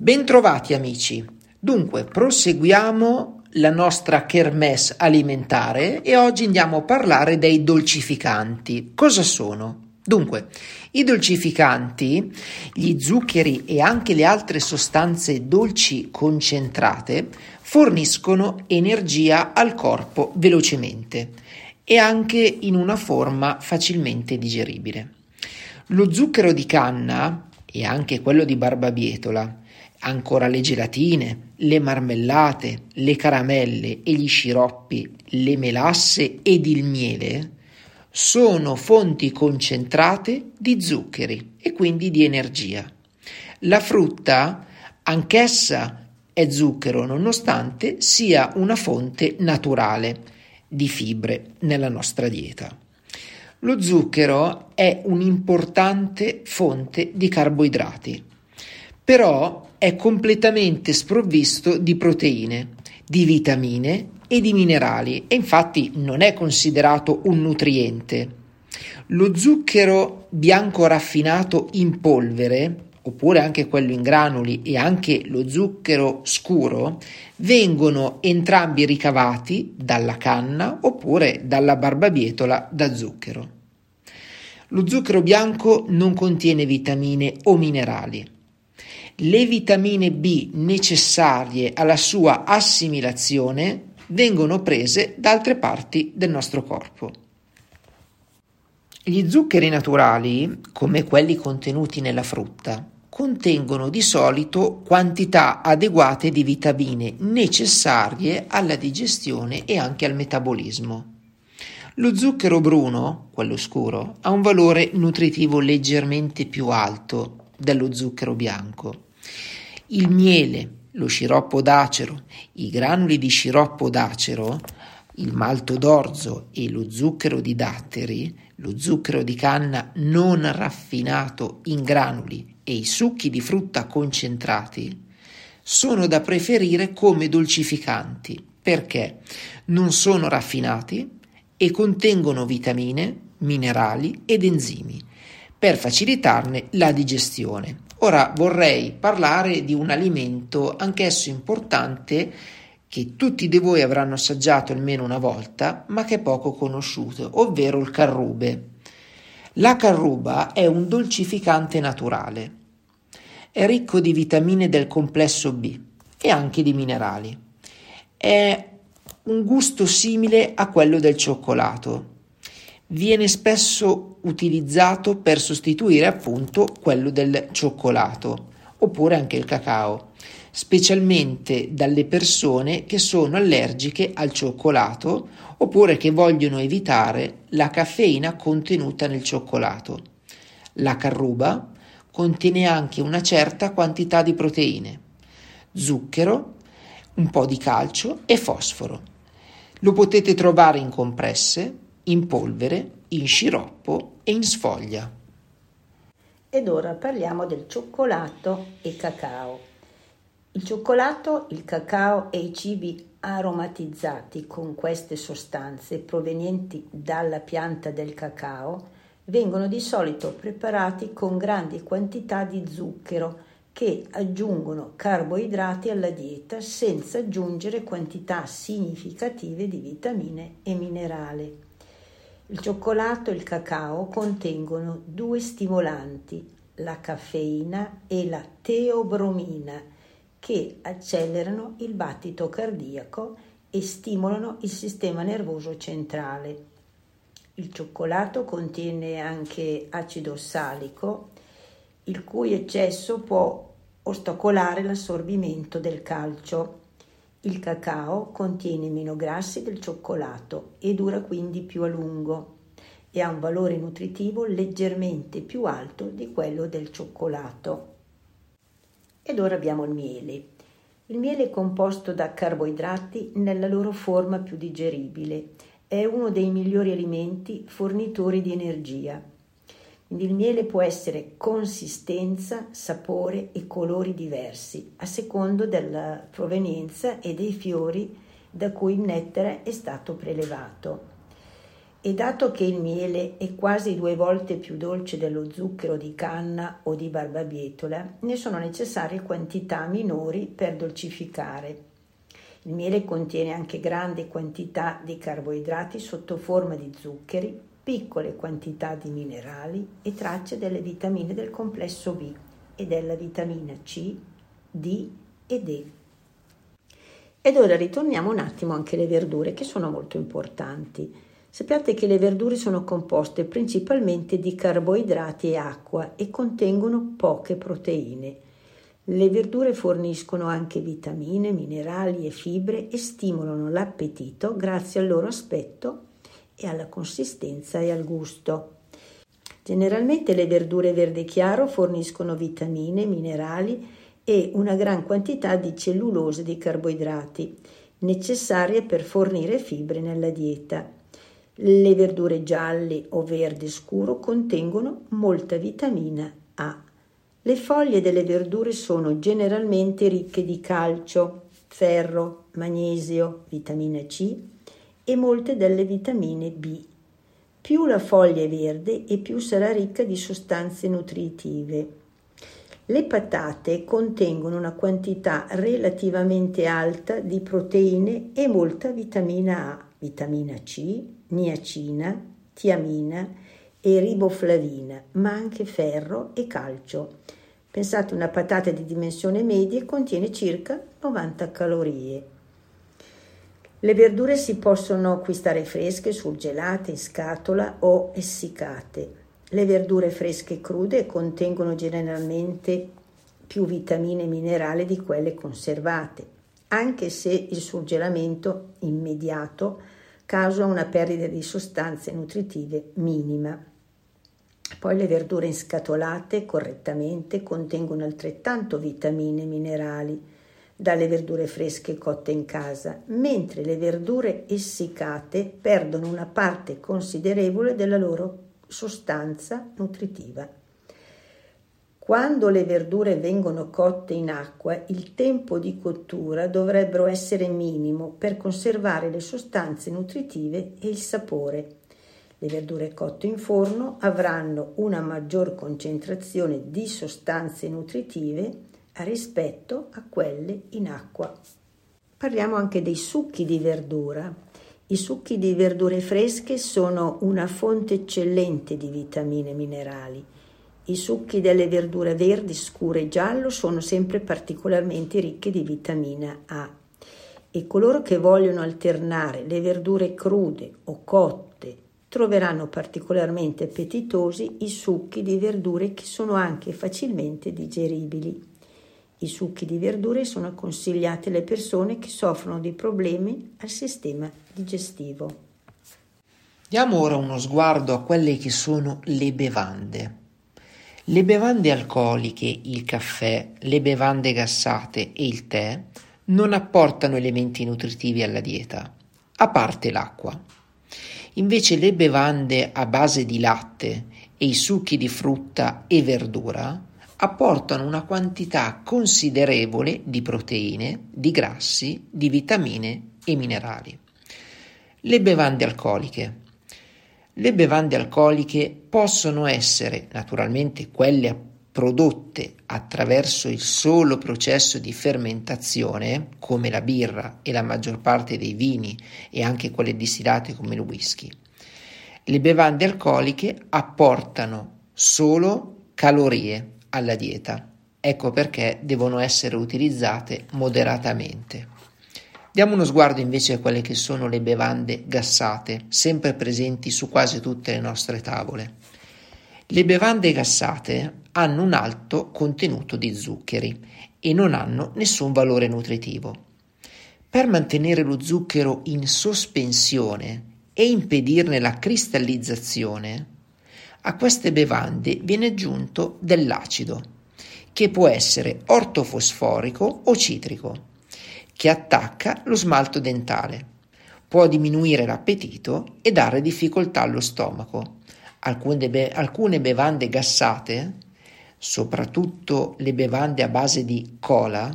Bentrovati amici. Dunque, proseguiamo la nostra kermesse alimentare e oggi andiamo a parlare dei dolcificanti. Cosa sono? Dunque, i dolcificanti, gli zuccheri e anche le altre sostanze dolci concentrate forniscono energia al corpo velocemente e anche in una forma facilmente digeribile. Lo zucchero di canna e anche quello di barbabietola ancora le gelatine, le marmellate, le caramelle e gli sciroppi, le melasse ed il miele sono fonti concentrate di zuccheri e quindi di energia. La frutta, anch'essa è zucchero, nonostante sia una fonte naturale di fibre nella nostra dieta. Lo zucchero è un'importante fonte di carboidrati, però è completamente sprovvisto di proteine, di vitamine e di minerali e infatti non è considerato un nutriente. Lo zucchero bianco raffinato in polvere, oppure anche quello in granuli e anche lo zucchero scuro, vengono entrambi ricavati dalla canna oppure dalla barbabietola da zucchero. Lo zucchero bianco non contiene vitamine o minerali le vitamine B necessarie alla sua assimilazione vengono prese da altre parti del nostro corpo. Gli zuccheri naturali, come quelli contenuti nella frutta, contengono di solito quantità adeguate di vitamine necessarie alla digestione e anche al metabolismo. Lo zucchero bruno, quello scuro, ha un valore nutritivo leggermente più alto dello zucchero bianco il miele, lo sciroppo d'acero, i granuli di sciroppo d'acero, il malto d'orzo e lo zucchero di datteri, lo zucchero di canna non raffinato in granuli e i succhi di frutta concentrati sono da preferire come dolcificanti perché non sono raffinati e contengono vitamine, minerali ed enzimi per facilitarne la digestione. Ora vorrei parlare di un alimento anch'esso importante che tutti di voi avranno assaggiato almeno una volta, ma che è poco conosciuto, ovvero il carrube. La carruba è un dolcificante naturale. È ricco di vitamine del complesso B e anche di minerali. È un gusto simile a quello del cioccolato viene spesso utilizzato per sostituire appunto quello del cioccolato oppure anche il cacao, specialmente dalle persone che sono allergiche al cioccolato oppure che vogliono evitare la caffeina contenuta nel cioccolato. La carruba contiene anche una certa quantità di proteine, zucchero, un po' di calcio e fosforo. Lo potete trovare in compresse in polvere, in sciroppo e in sfoglia. Ed ora parliamo del cioccolato e cacao. Il cioccolato, il cacao e i cibi aromatizzati con queste sostanze provenienti dalla pianta del cacao vengono di solito preparati con grandi quantità di zucchero che aggiungono carboidrati alla dieta senza aggiungere quantità significative di vitamine e minerali. Il cioccolato e il cacao contengono due stimolanti, la caffeina e la teobromina, che accelerano il battito cardiaco e stimolano il sistema nervoso centrale. Il cioccolato contiene anche acido ossalico, il cui eccesso può ostacolare l'assorbimento del calcio. Il cacao contiene meno grassi del cioccolato e dura quindi più a lungo e ha un valore nutritivo leggermente più alto di quello del cioccolato. Ed ora abbiamo il miele. Il miele è composto da carboidrati nella loro forma più digeribile. È uno dei migliori alimenti fornitori di energia il miele può essere consistenza, sapore e colori diversi a secondo della provenienza e dei fiori da cui il nettare è stato prelevato. E dato che il miele è quasi due volte più dolce dello zucchero di canna o di barbabietola, ne sono necessarie quantità minori per dolcificare. Il miele contiene anche grandi quantità di carboidrati sotto forma di zuccheri, piccole quantità di minerali e tracce delle vitamine del complesso B e della vitamina C, D e D. Ed ora ritorniamo un attimo anche alle verdure che sono molto importanti. Sappiate che le verdure sono composte principalmente di carboidrati e acqua e contengono poche proteine. Le verdure forniscono anche vitamine, minerali e fibre e stimolano l'appetito grazie al loro aspetto e alla consistenza e al gusto. Generalmente le verdure verde chiaro forniscono vitamine, minerali e una gran quantità di cellulose di carboidrati necessarie per fornire fibre nella dieta. Le verdure gialle o verde scuro contengono molta vitamina A. Le foglie delle verdure sono generalmente ricche di calcio, ferro, magnesio, vitamina C e molte delle vitamine B. Più la foglia è verde e più sarà ricca di sostanze nutritive. Le patate contengono una quantità relativamente alta di proteine e molta vitamina A, vitamina C, niacina, tiamina e riboflavina, ma anche ferro e calcio. Pensate una patata di dimensione media contiene circa 90 calorie. Le verdure si possono acquistare fresche, surgelate, in scatola o essiccate. Le verdure fresche e crude contengono generalmente più vitamine e minerali di quelle conservate, anche se il surgelamento immediato causa una perdita di sostanze nutritive minima. Poi le verdure inscatolate correttamente contengono altrettanto vitamine e minerali dalle verdure fresche cotte in casa, mentre le verdure essiccate perdono una parte considerevole della loro sostanza nutritiva. Quando le verdure vengono cotte in acqua, il tempo di cottura dovrebbero essere minimo per conservare le sostanze nutritive e il sapore. Le verdure cotte in forno avranno una maggior concentrazione di sostanze nutritive rispetto a quelle in acqua. Parliamo anche dei succhi di verdura. I succhi di verdure fresche sono una fonte eccellente di vitamine e minerali i succhi delle verdure verdi, scure e giallo sono sempre particolarmente ricchi di vitamina A e coloro che vogliono alternare le verdure crude o cotte troveranno particolarmente appetitosi i succhi di verdure che sono anche facilmente digeribili. I succhi di verdure sono consigliati alle persone che soffrono di problemi al sistema digestivo. Diamo ora uno sguardo a quelle che sono le bevande. Le bevande alcoliche, il caffè, le bevande gassate e il tè non apportano elementi nutritivi alla dieta, a parte l'acqua. Invece le bevande a base di latte e i succhi di frutta e verdura apportano una quantità considerevole di proteine, di grassi, di vitamine e minerali. Le bevande alcoliche le bevande alcoliche possono essere naturalmente quelle prodotte attraverso il solo processo di fermentazione, come la birra e la maggior parte dei vini e anche quelle distillate come il whisky. Le bevande alcoliche apportano solo calorie alla dieta. Ecco perché devono essere utilizzate moderatamente. Diamo uno sguardo invece a quelle che sono le bevande gassate, sempre presenti su quasi tutte le nostre tavole. Le bevande gassate hanno un alto contenuto di zuccheri e non hanno nessun valore nutritivo. Per mantenere lo zucchero in sospensione e impedirne la cristallizzazione, a queste bevande viene aggiunto dell'acido, che può essere ortofosforico o citrico che attacca lo smalto dentale. Può diminuire l'appetito e dare difficoltà allo stomaco. Alcune, be- alcune bevande gassate, soprattutto le bevande a base di cola,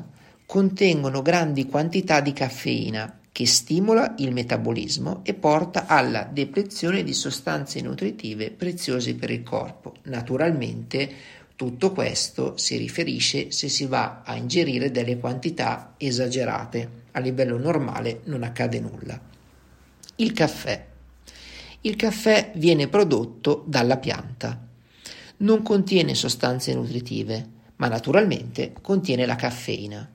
contengono grandi quantità di caffeina che stimola il metabolismo e porta alla depressione di sostanze nutritive preziose per il corpo. Naturalmente tutto questo si riferisce se si va a ingerire delle quantità esagerate. A livello normale non accade nulla. Il caffè. Il caffè viene prodotto dalla pianta. Non contiene sostanze nutritive, ma naturalmente contiene la caffeina.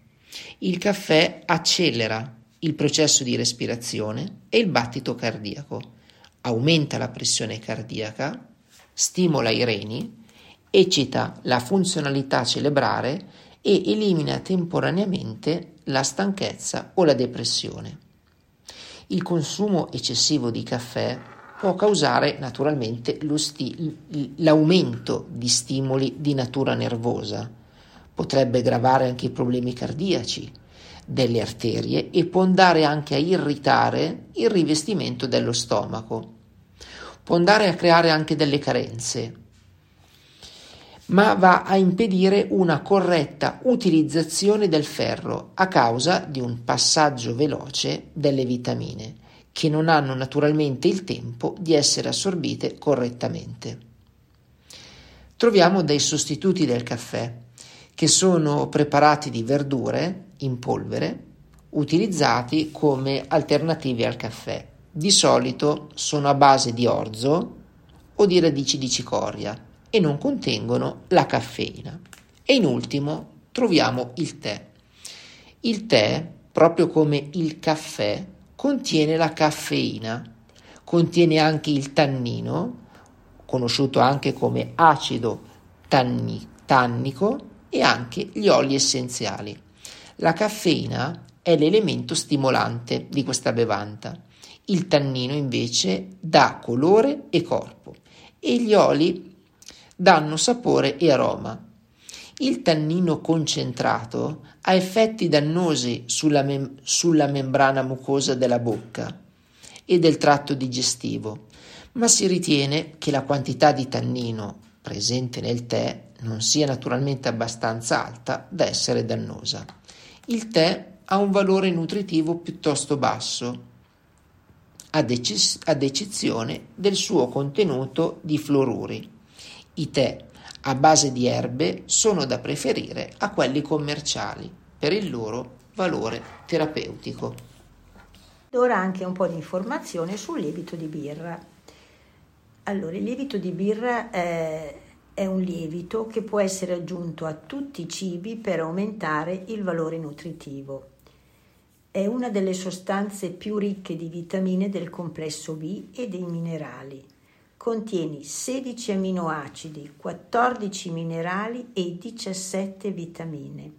Il caffè accelera il processo di respirazione e il battito cardiaco, aumenta la pressione cardiaca, stimola i reni, eccita la funzionalità cerebrale e elimina temporaneamente la stanchezza o la depressione. Il consumo eccessivo di caffè può causare naturalmente sti- l'aumento di stimoli di natura nervosa, potrebbe gravare anche i problemi cardiaci, delle arterie e può andare anche a irritare il rivestimento dello stomaco. Può andare a creare anche delle carenze, ma va a impedire una corretta utilizzazione del ferro a causa di un passaggio veloce delle vitamine che non hanno naturalmente il tempo di essere assorbite correttamente. Troviamo dei sostituti del caffè che sono preparati di verdure in polvere utilizzati come alternative al caffè. Di solito sono a base di orzo o di radici di cicoria e non contengono la caffeina. E in ultimo troviamo il tè. Il tè, proprio come il caffè, contiene la caffeina, contiene anche il tannino, conosciuto anche come acido tanni, tannico, e anche gli oli essenziali. La caffeina è l'elemento stimolante di questa bevanda. Il tannino invece dà colore e corpo e gli oli danno sapore e aroma. Il tannino concentrato ha effetti dannosi sulla, mem- sulla membrana mucosa della bocca e del tratto digestivo, ma si ritiene che la quantità di tannino presente nel tè non sia naturalmente abbastanza alta da essere dannosa. Il tè ha un valore nutritivo piuttosto basso, ad, ecce- ad eccezione del suo contenuto di fluoruri. I tè a base di erbe sono da preferire a quelli commerciali per il loro valore terapeutico. Ora anche un po' di informazione sul lievito di birra. Allora, il lievito di birra è è un lievito che può essere aggiunto a tutti i cibi per aumentare il valore nutritivo. È una delle sostanze più ricche di vitamine del complesso B e dei minerali. Contiene 16 aminoacidi, 14 minerali e 17 vitamine.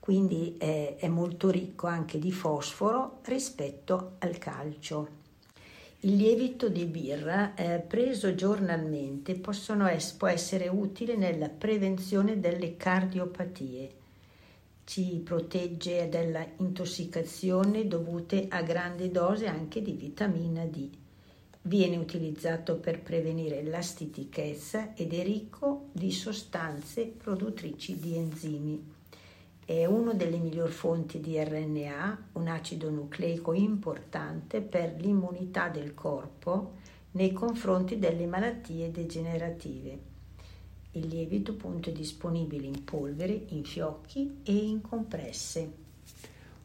Quindi è, molto ricco anche di fosforo rispetto al calcio. Il lievito di birra eh, preso giornalmente es- può essere utile nella prevenzione delle cardiopatie. Ci protegge dalla intossicazione dovute a grandi dosi anche di vitamina D. Viene utilizzato per prevenire la stitichezza ed è ricco di sostanze produttrici di enzimi è una delle migliori fonti di RNA, un acido nucleico importante per l'immunità del corpo nei confronti delle malattie degenerative. Il lievito appunto è disponibile in polvere, in fiocchi e in compresse.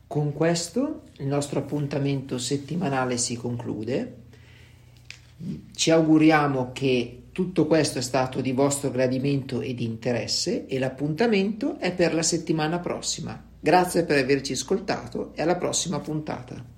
Con questo il nostro appuntamento settimanale si conclude. Ci auguriamo che tutto questo è stato di vostro gradimento e di interesse e l'appuntamento è per la settimana prossima. Grazie per averci ascoltato e alla prossima puntata.